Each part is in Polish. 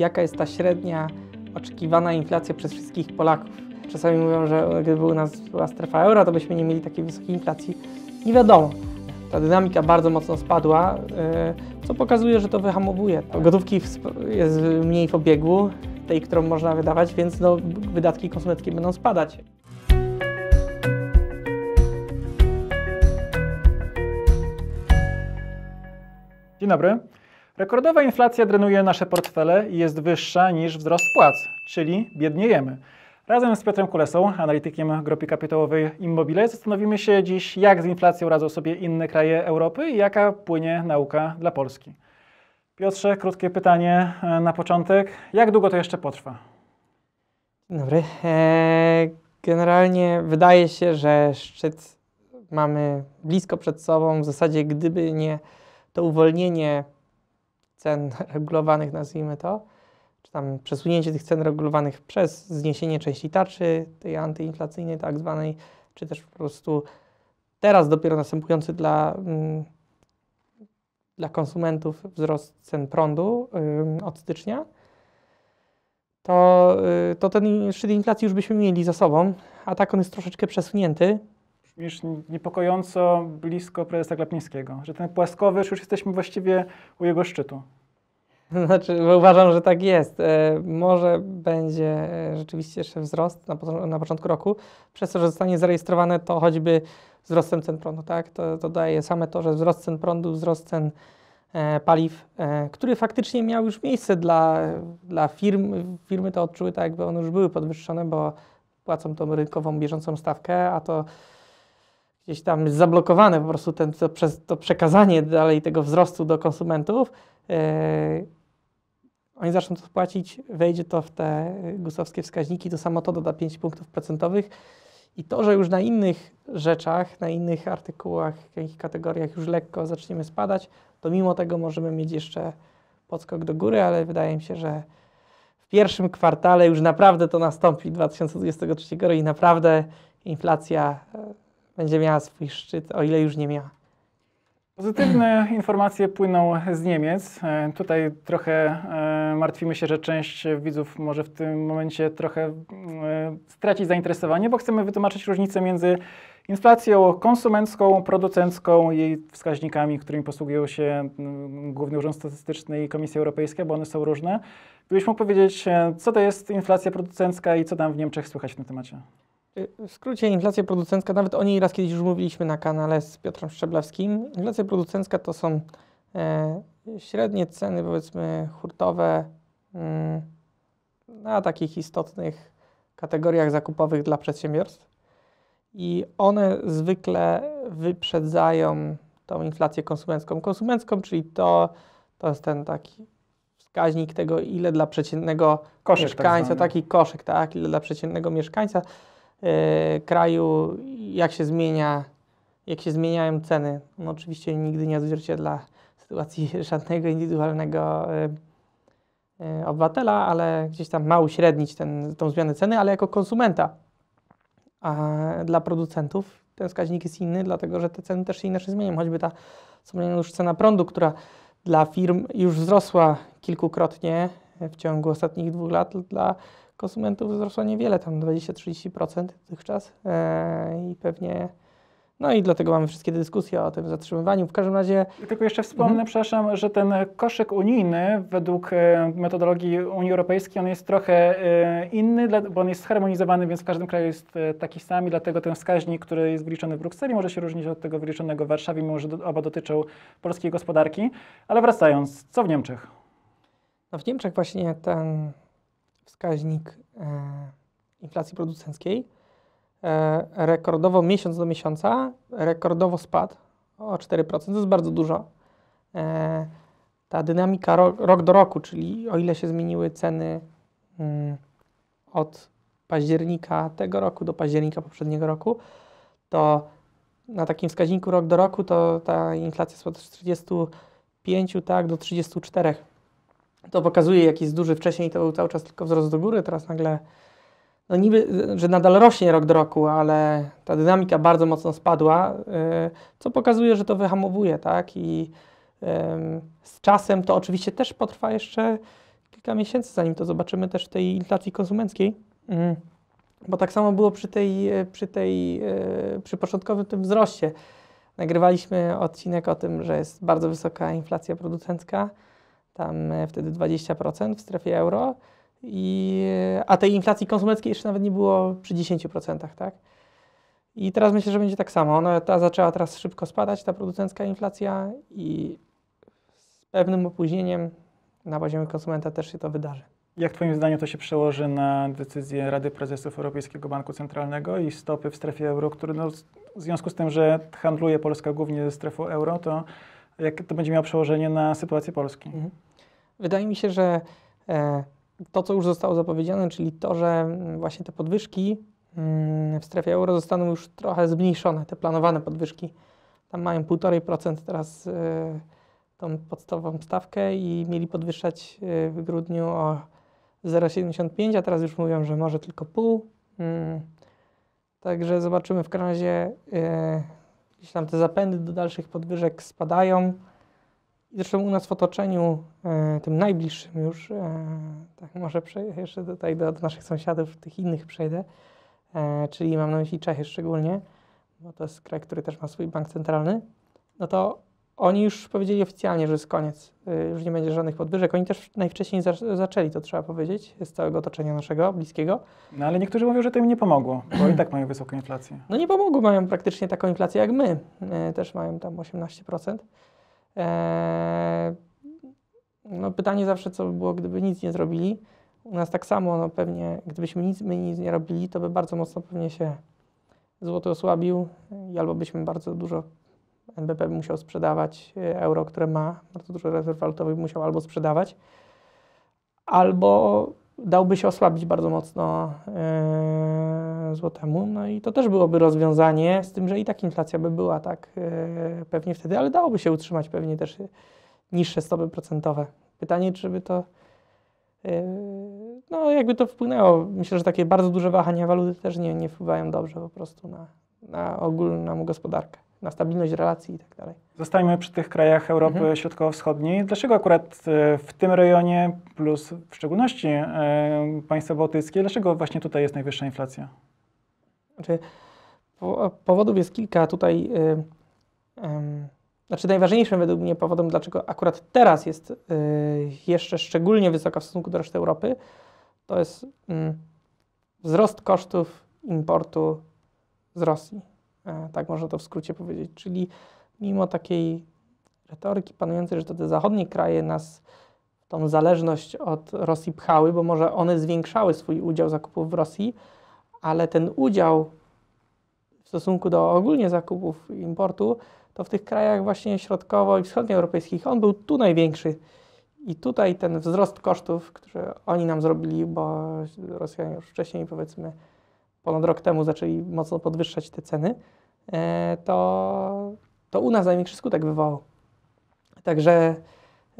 jaka jest ta średnia oczekiwana inflacja przez wszystkich Polaków. Czasami mówią, że gdyby u nas była strefa euro, to byśmy nie mieli takiej wysokiej inflacji. Nie wiadomo. Ta dynamika bardzo mocno spadła, yy, co pokazuje, że to wyhamowuje. Gotówki jest mniej w obiegu, tej, którą można wydawać, więc no, wydatki konsumenckie będą spadać. Dzień dobry. Rekordowa inflacja drenuje nasze portfele i jest wyższa niż wzrost płac, czyli biedniejemy. Razem z Piotrem Kulesą, analitykiem grupy kapitałowej Immobile, zastanowimy się dziś, jak z inflacją radzą sobie inne kraje Europy i jaka płynie nauka dla Polski. Piotrze, krótkie pytanie e, na początek. Jak długo to jeszcze potrwa? Dobry. Eee, generalnie wydaje się, że szczyt mamy blisko przed sobą. W zasadzie, gdyby nie to uwolnienie cen regulowanych, nazwijmy to, czy tam przesunięcie tych cen regulowanych przez zniesienie części tarczy, tej antyinflacyjnej tak zwanej, czy też po prostu teraz dopiero następujący dla, mm, dla konsumentów wzrost cen prądu od stycznia, to, y, to ten szczyt inflacji już byśmy mieli za sobą, a tak on jest troszeczkę przesunięty. Brzmisz niepokojąco blisko prezesa Glapińskiego, że ten płaskowy, już jesteśmy właściwie u jego szczytu. Znaczy, uważam, że tak jest. E, może będzie e, rzeczywiście jeszcze wzrost na, na początku roku, przez to, że zostanie zarejestrowane to choćby wzrostem cen prądu, tak? To, to daje same to, że wzrost cen prądu, wzrost cen e, paliw, e, który faktycznie miał już miejsce dla, dla firm. Firmy to odczuły tak, jakby one już były podwyższone, bo płacą tą rynkową, bieżącą stawkę, a to gdzieś tam jest zablokowane po prostu ten, to, to przekazanie dalej tego wzrostu do konsumentów. E, oni zaczną to płacić, wejdzie to w te gusowskie wskaźniki, to samo to doda 5 punktów procentowych. I to, że już na innych rzeczach, na innych artykułach, jakichś kategoriach już lekko zaczniemy spadać, to mimo tego możemy mieć jeszcze podskok do góry, ale wydaje mi się, że w pierwszym kwartale już naprawdę to nastąpi 2023 roku i naprawdę inflacja e, będzie miała swój szczyt, o ile już nie miała. Pozytywne informacje płyną z Niemiec. E, Tutaj trochę e, martwimy się, że część widzów może w tym momencie trochę e, stracić zainteresowanie, bo chcemy wytłumaczyć różnicę między inflacją konsumencką, producencką, jej wskaźnikami, którymi posługują się Główny Urząd Statystyczny i Komisja Europejska, bo one są różne. Gdybyś mógł powiedzieć, co to jest inflacja producencka i co tam w Niemczech słychać w tym temacie? Y, W skrócie inflacja producencka, nawet o niej raz kiedyś już mówiliśmy na kanale z Piotrem Szczeblewskim. Inflacja producencka to są e, średnie ceny, powiedzmy, hurtowe mm, na takich istotnych kategoriach zakupowych dla przedsiębiorstw. I one zwykle wyprzedzają tą inflację konsumencką. Konsumencką, czyli to, to jest ten taki wskaźnik tego, ile dla przeciętnego Koszyk tak mieszkańca, zwany. taki koszyk, tak, ile dla przeciętnego mieszkańca kraju, jak się zmienia, jak się zmieniają ceny. On oczywiście nigdy nie odzwierciedla sytuacji żadnego indywidualnego e, e, obywatela, ale gdzieś tam ma uśrednić ten, tą zmianę ceny, ale jako konsumenta. A dla producentów ten wskaźnik jest inny, dlatego że te ceny też się inaczej zmieniają. Choćby ta już cena prądu, która dla firm już wzrosła kilkukrotnie w ciągu ostatnich dwóch lat, dla konsumentów wzrosła niewiele, tam 20-30% dotychczas e, i pewnie, no i dlatego mamy wszystkie dyskusje o tym zatrzymywaniu. W każdym razie Tylko jeszcze wspomnę, przepraszam, że ten koszyk unijny według e, metodologii Unii Europejskiej on jest trochę e, inny, bo on jest zharmonizowany, więc w każdym kraju jest taki sam i dlatego ten wskaźnik, który jest wyliczony w Brukseli może się różnić od tego wyliczonego w Warszawie, mimo że oba dotyczą polskiej gospodarki. Ale wracając, co w Niemczech? No w Niemczech właśnie ten wskaźnik e, inflacji producenckiej e, rekordowo miesiąc do miesiąca, rekordowo spadł o 4%, to jest bardzo dużo. E, ta dynamika ro, rok do roku, czyli o ile się zmieniły ceny mm, od października tego roku do października poprzedniego roku, to na takim wskaźniku rok do roku to ta inflacja spadła z 45 tak, do 34. To pokazuje, jaki jest duży. Wcześniej to był cały czas tylko wzrost do góry, teraz nagle, no niby, że nadal rośnie rok do roku, ale ta dynamika bardzo mocno spadła, yy, co pokazuje, że to wyhamowuje, tak? I z czasem to oczywiście też potrwa jeszcze kilka miesięcy, zanim to zobaczymy też w tej inflacji konsumenckiej. Mm. Bo tak samo było przy tej, przy tej, e, przy początkowym tym wzroście. Nagrywaliśmy odcinek o tym, że jest bardzo wysoka inflacja producencka, tam e, wtedy 20% w strefie euro, i, a tej inflacji konsumenckiej jeszcze nawet nie było przy 10%, tak? I teraz myślę, że będzie tak samo. Ona ta zaczęła teraz szybko spadać, ta producencka inflacja i z pewnym opóźnieniem na poziomie konsumenta też się to wydarzy. Jak Twoim zdaniem to się przełoży na decyzję Rady Prezesów Europejskiego Banku Centralnego i stopy w strefie euro, które no, w związku z tym, że handluje Polska głównie ze strefą euro, to jak to będzie miało przełożenie na sytuację Polski? Mhm. Wydaje mi się, że e, to, co już zostało zapowiedziane, czyli to, że mm, właśnie te podwyżki mm, w strefie euro zostaną już trochę zmniejszone, te planowane podwyżki. Tam mają 1,5% teraz e, tą podstawową stawkę i mieli podwyższać e, w grudniu o 0,75, a teraz już mówią, że może tylko pół. Mm. Także zobaczymy w razie, jeśli tam te zapędy do dalszych podwyżek spadają. I zresztą u nas w otoczeniu, e, tym najbliższym już, e, tak może jeszcze tutaj do, do, naszych sąsiadów, tych innych przejdę, e, czyli mam na myśli Czechy szczególnie, bo to jest kraj, który też ma swój bank centralny, no to oni już powiedzieli oficjalnie, że jest koniec, już nie będzie żadnych podwyżek. Oni też najwcześniej za zaczęli, to trzeba powiedzieć, z całego otoczenia naszego, bliskiego. No ale niektórzy mówią, że to im nie pomogło, bo i tak mają wysoką inflację. No nie pomogło, mają praktycznie taką inflację jak my. Też mają tam 18%. E, no pytanie zawsze, co by było, gdyby nic nie zrobili. U nas tak samo, no pewnie, gdybyśmy nic, my nic nie robili, to by bardzo mocno pewnie się złoty osłabił i albo byśmy bardzo dużo NBP musiał sprzedawać e, euro, które ma, bardzo dużo rezerw walutowych musiał albo sprzedawać, albo dałby się osłabić bardzo mocno yy, złotemu. No i to też byłoby rozwiązanie, z tym, że i tak inflacja by była tak yy, pewnie wtedy, ale dałoby się utrzymać pewnie też niższe stopy procentowe. Pytanie, czy by to yy, no jakby to wpłynęło. Myślę, że takie bardzo duże wahania waluty też nie, nie wpływają dobrze po prostu na, na ogólną gospodarkę na stabilność relacji i tak dalej. Zostajmy przy tych krajach Europy mhm. Środkowo-Wschodniej. Dlaczego akurat e, w tym rejonie, plus w szczególności e, państwa bałtyckie, dlaczego właśnie tutaj jest najwyższa inflacja? Znaczy, powodów jest kilka tutaj. Y, znaczy najważniejszym według mnie powodem, dlaczego akurat teraz jest y, jeszcze szczególnie wysoka w stosunku do reszty Europy, to jest mm, wzrost kosztów importu z Rosji. E, tak można to w skrócie powiedzieć. Czyli mimo takiej retoryki panującej, że to te zachodnie kraje nas tą zależność od Rosji pchały, bo może one zwiększały swój udział zakupów w Rosji, ale ten udział w stosunku do ogólnie zakupów importu, to w tych krajach właśnie środkowo- i wschodnioeuropejskich on był tu największy. I tutaj ten wzrost kosztów, który oni nam zrobili, bo Rosjanie już wcześniej, powiedzmy, ponad rok temu zaczęli mocno podwyższać te ceny, to, to u nas największy skutek wywołał. Także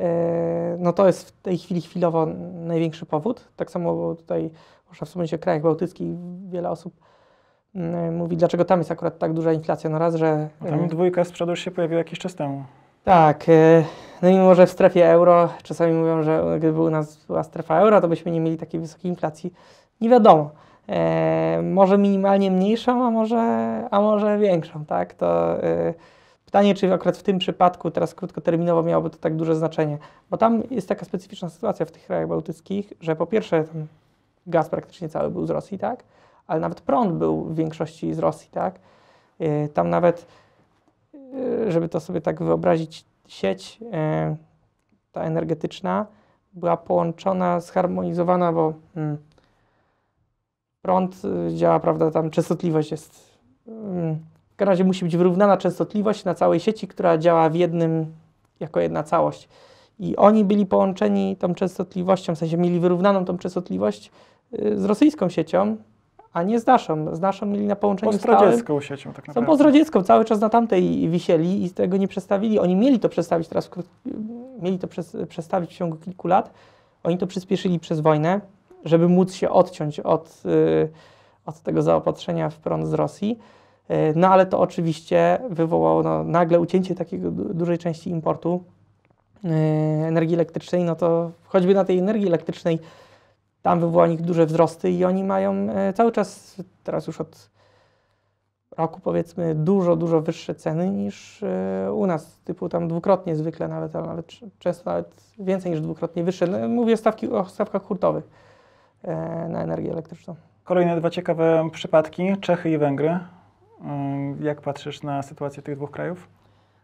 e, no to jest w tej chwili chwilowo największy powód. Tak samo tutaj, można wspomnieć o krajach bałtyckich, wiele osób mm, mówi, dlaczego tam jest akurat tak duża inflacja. No raz, że... No tam dwójka już się pojawiła jakiś czas temu. Tak, e, no i mimo, że w strefie euro, czasami mówią, że gdyby u nas była strefa euro, to byśmy nie mieli takiej wysokiej inflacji. Nie wiadomo e, może minimalnie mniejszą, a może, a może większą, tak? To e, pytanie, czy akurat w tym przypadku teraz krótkoterminowo miałoby to tak duże znaczenie, bo tam jest taka specyficzna sytuacja w tych krajach bałtyckich, że po pierwsze gaz praktycznie cały był z Rosji, tak? Ale nawet prąd był w większości z Rosji, tak? E, tam nawet, e, żeby to sobie tak wyobrazić, sieć e, ta energetyczna była połączona, zharmonizowana, bo hmm, prąd y, działa, prawda, tam częstotliwość jest. Mm, w każdym razie musi być wyrównana częstotliwość na całej sieci, która działa w jednym, jako jedna całość. I oni byli połączeni tą częstotliwością, w sensie mieli wyrównaną tą częstotliwość y, z rosyjską siecią, a nie z naszą. Z naszą mieli na połączeniu Postradziecką siecią tak naprawdę. Są postradziecką, cały czas na tamtej wisieli i z tego nie przestawili. Oni mieli to przestawić teraz, mieli to przestawić w ciągu kilku lat. Oni to przyspieszyli przez wojnę żeby móc się odciąć od, y, od tego zaopatrzenia w prąd z Rosji. Y, no ale to oczywiście wywołało no, nagle ucięcie takiego dużej części importu. e, energii elektrycznej, no to choćby na tej energii elektrycznej tam wywoła nich duże wzrosty i oni mają cały czas, teraz już od roku powiedzmy, dużo, dużo wyższe ceny niż u nas, typu tam dwukrotnie zwykle nawet, nawet często nawet więcej niż dwukrotnie wyższe. No, mówię stawki, o stawkach hurtowych na energię elektryczną. Kolejne dwa ciekawe przypadki, Czechy i Węgry. Ym, Jak patrzysz na sytuację tych dwóch krajów?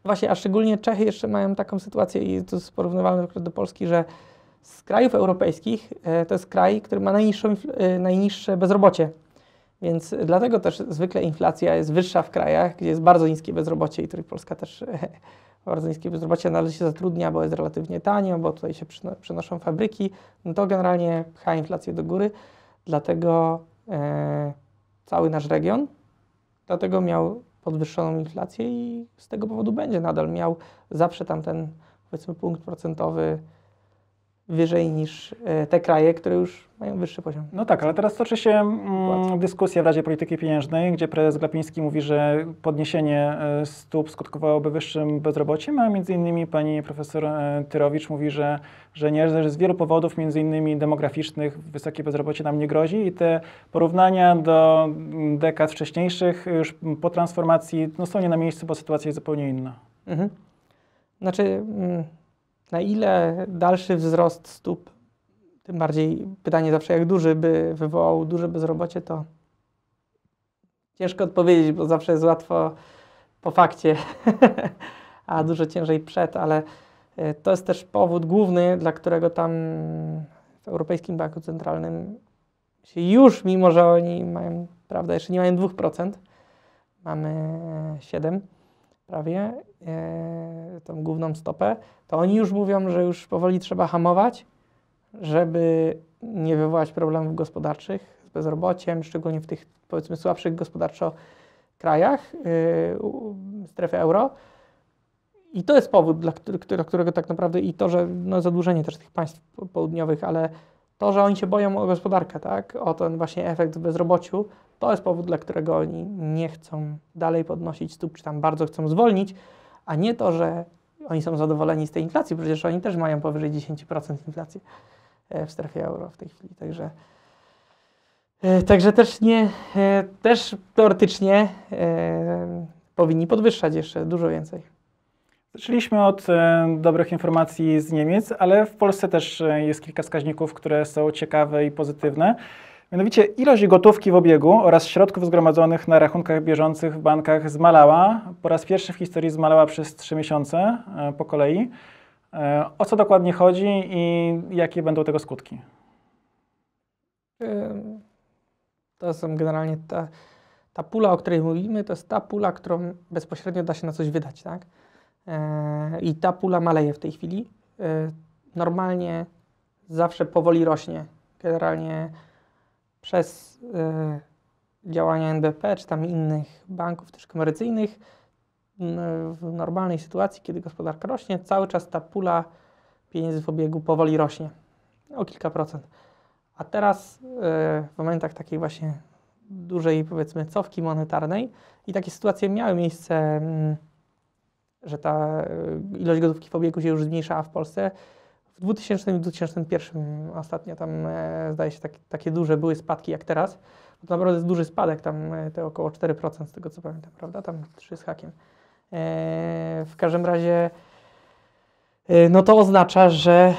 Właśnie, a szczególnie Czechy jeszcze mają taką sytuację i to jest porównywalne do Polski, że z krajów europejskich e, to jest kraj, który ma najniższą, infl- e, najniższe bezrobocie. Więc dlatego też zwykle inflacja jest wyższa w krajach, gdzie jest bardzo niskie bezrobocie i których Polska też e, bezrobocie, no ale się zatrudnia, bo jest relatywnie tanio, bo tutaj się przenoszą fabryki, no to generalnie pcha inflację do góry. Dlatego e, cały nasz region dlatego miał podwyższoną inflację i z tego powodu będzie nadal miał zawsze tam ten powiedzmy punkt procentowy wyżej niż e, te kraje, które już mają wyższy poziom. No tak, ale teraz toczy się mm, dyskusja w Radzie Polityki Pieniężnej, gdzie prezes Glapiński mówi, że podniesienie e, stóp skutkowałoby wyższym bezrobociem, a między innymi pani profesor e, Tyrowicz mówi, że, że nie, że z wielu powodów, między innymi demograficznych, wysokie bezrobocie nam nie grozi i te porównania do mm, dekad wcześniejszych już po transformacji no, są nie na miejscu, bo sytuacja jest zupełnie inna. Mhm. Znaczy, mm, na ile dalszy wzrost stóp, tym bardziej pytanie zawsze jak duży by wywołał duże bezrobocie, to ciężko odpowiedzieć, bo zawsze jest łatwo po fakcie, a dużo ciężej przed, ale e, to jest też powód główny, dla którego tam w Europejskim Banku Centralnym się już, mimo że oni mają, prawda, jeszcze nie mają 2%, mamy 7% prawie, e, tą główną stopę, to oni już mówią, że już powoli trzeba hamować, żeby nie wywołać problemów gospodarczych z bezrobociem, szczególnie w tych powiedzmy słabszych gospodarczo krajach u- strefy euro. I to jest powód, dla który- którego tak naprawdę i to, że no, zadłużenie też tych państw po- południowych, ale to, że oni się boją o gospodarkę, tak, o ten właśnie efekt w bezrobociu, to jest powód, dla którego oni nie chcą dalej podnosić stóp, czy tam bardzo chcą zwolnić, a nie to, że oni są zadowoleni z tej inflacji, przecież oni też mają powyżej 10% inflacji e, w strefie euro w tej chwili, także e, także też nie, e, też teoretycznie powinni podwyższać jeszcze dużo więcej. Zaczęliśmy od e, dobrych informacji z Niemiec, ale w Polsce też e, jest kilka wskaźników, które są ciekawe i pozytywne. Mianowicie ilość gotówki w obiegu oraz środków zgromadzonych na rachunkach bieżących w bankach zmalała. Po raz pierwszy w historii zmalała przez 3 miesiące e, po kolei. O co dokładnie chodzi i jakie będą tego skutki? To są generalnie ta, ta pula, o której mówimy, to jest ta pula, którą bezpośrednio da się na coś wydać, tak? E, I ta pula maleje w tej chwili. E, Normalnie zawsze powoli rośnie. Generalnie przez e, działania NBP czy tam innych banków też komercyjnych w normalnej sytuacji, kiedy gospodarka rośnie, cały czas ta pula pieniędzy w obiegu powoli rośnie. O kilka procent. A teraz w momentach takiej właśnie dużej, powiedzmy, cofki monetarnej i takie sytuacje miały miejsce, że ta e, ilość gotówki w obiegu się już zmniejszała w Polsce. W 2000 i 2001 ostatnio tam e, zdaje się tak, takie duże były spadki jak teraz. Bo to naprawdę jest duży spadek, tam e, te około 4% z tego co pamiętam, prawda? Tam 3 z hakiem. E, w każdym razie no to oznacza, że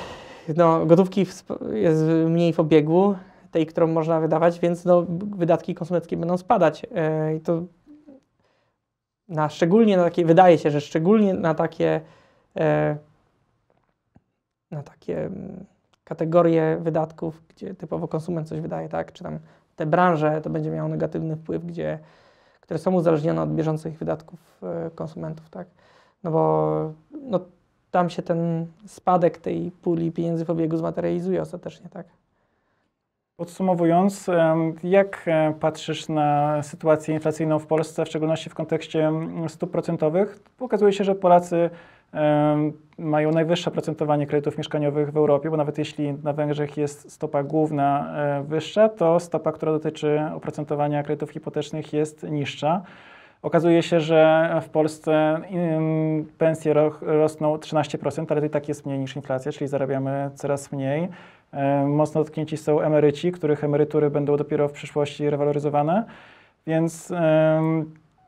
no, gotówki jest mniej w obiegu, tej, którą można wydawać, więc no, wydatki konsumenckie będą spadać. I to na, szczególnie na takie, wydaje się, że szczególnie na takie, e, na takie mm, kategorie wydatków, gdzie typowo konsument coś wydaje, tak? Czy tam te branże, to będzie miało negatywny wpływ, gdzie, które są uzależnione od bieżących wydatków e, konsumentów, tak? No bo no, tam się ten spadek tej puli pieniędzy w obiegu zmaterializuje ostatecznie, tak? Podsumowując, jak e, patrzysz na sytuację inflacyjną w Polsce, w szczególności w kontekście stóp procentowych? Okazuje się, że Polacy mają najwyższe procentowanie kredytów mieszkaniowych w Europie, bo nawet jeśli na Węgrzech jest stopa główna e, wyższa, to stopa, która dotyczy oprocentowania kredytów hipotecznych jest niższa. Okazuje się, że w Polsce pensje ro, rosną 13%, ale to i tak jest mniej niż inflacja, czyli zarabiamy coraz mniej. E, Mocno dotknięci są emeryci, których emerytury będą dopiero w przyszłości rewaloryzowane, więc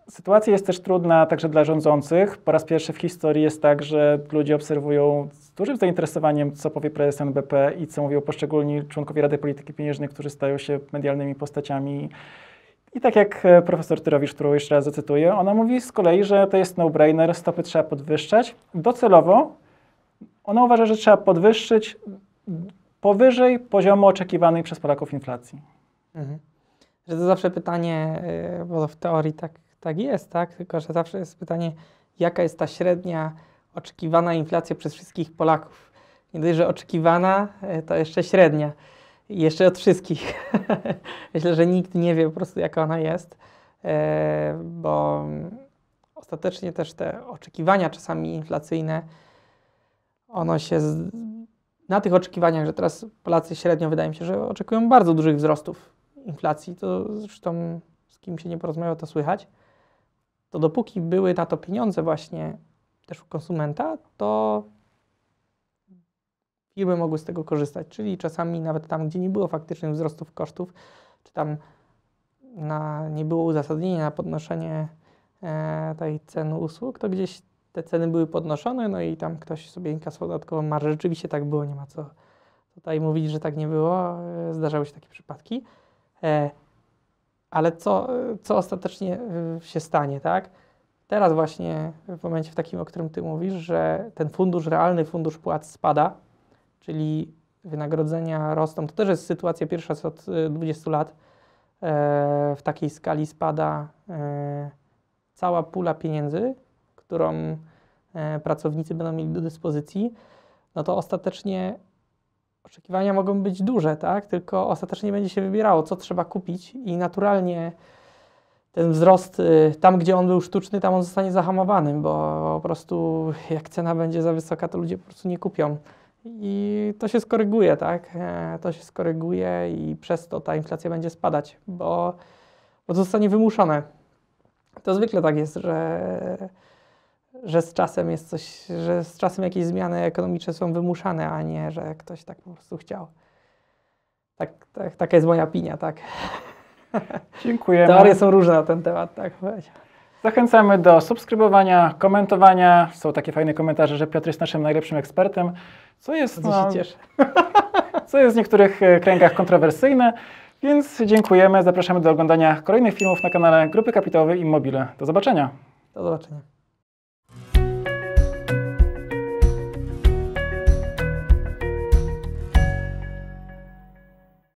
sytuacja jest też trudna także dla rządzących. Po raz pierwszy w historii jest tak, że ludzie obserwują z dużym zainteresowaniem, co powie prezes NBP i co mówią poszczególni członkowie Rady Polityki Pieniężnej, którzy stają się medialnymi postaciami. I tak jak e, profesor Tyrowicz, którą jeszcze raz zacytuję, ona mówi z kolei, że to jest no-brainer, stopy trzeba podwyższać. Docelowo ona uważa, że trzeba podwyższyć powyżej poziomu oczekiwanej przez Polaków inflacji. Mhm. Że to zawsze pytanie, y, bo w teorii tak, tak jest, tak? Tylko, że zawsze jest pytanie, jaka jest ta średnia oczekiwana inflacja przez wszystkich Polaków. Nie dość, że oczekiwana, y, to jeszcze średnia. I jeszcze od wszystkich. Myślę, że nikt nie wie po prostu, jaka ona jest, e, bo ostatecznie też te oczekiwania czasami inflacyjne, ono się na tych oczekiwaniach, że teraz Polacy średnio wydaje mi się, że oczekują bardzo dużych wzrostów inflacji, to zresztą z kim się nie porozmawiał, to słychać, to dopóki były na to pieniądze właśnie też u konsumenta, to firmy mogły z tego korzystać, czyli czasami nawet tam, gdzie nie było faktycznych wzrostów kosztów, czy tam na, nie było uzasadnienia na podnoszenie e, tej ceny usług, to gdzieś te ceny były podnoszone, no i tam ktoś sobie inkasował dodatkową marżę. Rzeczywiście tak było, nie ma co tutaj mówić, że tak nie było. E, Zdarzały się takie przypadki. E, ale co, co ostatecznie e, się stanie, tak? Teraz właśnie w momencie w takim, o którym Ty mówisz, że ten fundusz, realny fundusz płac spada, czyli wynagrodzenia rosną. To też jest sytuacja pierwsza od e, 20 lat. W takiej skali spada cała pula pieniędzy, którą e, pracownicy będą mieli do dyspozycji, no to ostatecznie oczekiwania mogą być duże, tak? Tylko ostatecznie będzie się wybierało, co trzeba kupić i naturalnie ten wzrost, y, tam gdzie on był sztuczny, tam on zostanie zahamowany, bo po prostu jak cena będzie za wysoka, to ludzie po prostu nie kupią. I to się skoryguje, tak? E, To się skoryguje i przez to ta inflacja będzie spadać, bo, bo to zostanie wymuszone. To zwykle tak jest, że, że z czasem jest coś, że z czasem jakieś zmiany ekonomiczne są wymuszane, a nie, że ktoś tak po prostu chciał. Tak, tak, taka jest moja opinia, tak. Dziękujemy. Teorie są różne na ten temat, tak. Zachęcamy do subskrybowania, komentowania. Są takie fajne komentarze, że Piotr jest naszym najlepszym ekspertem, co jest, no, się cieszę. co jest w niektórych e, kręgach kontrowersyjne. Więc dziękujemy. Zapraszamy do oglądania kolejnych filmów na kanale Grupy Kapitałowej Immobile. Do zobaczenia. Do zobaczenia.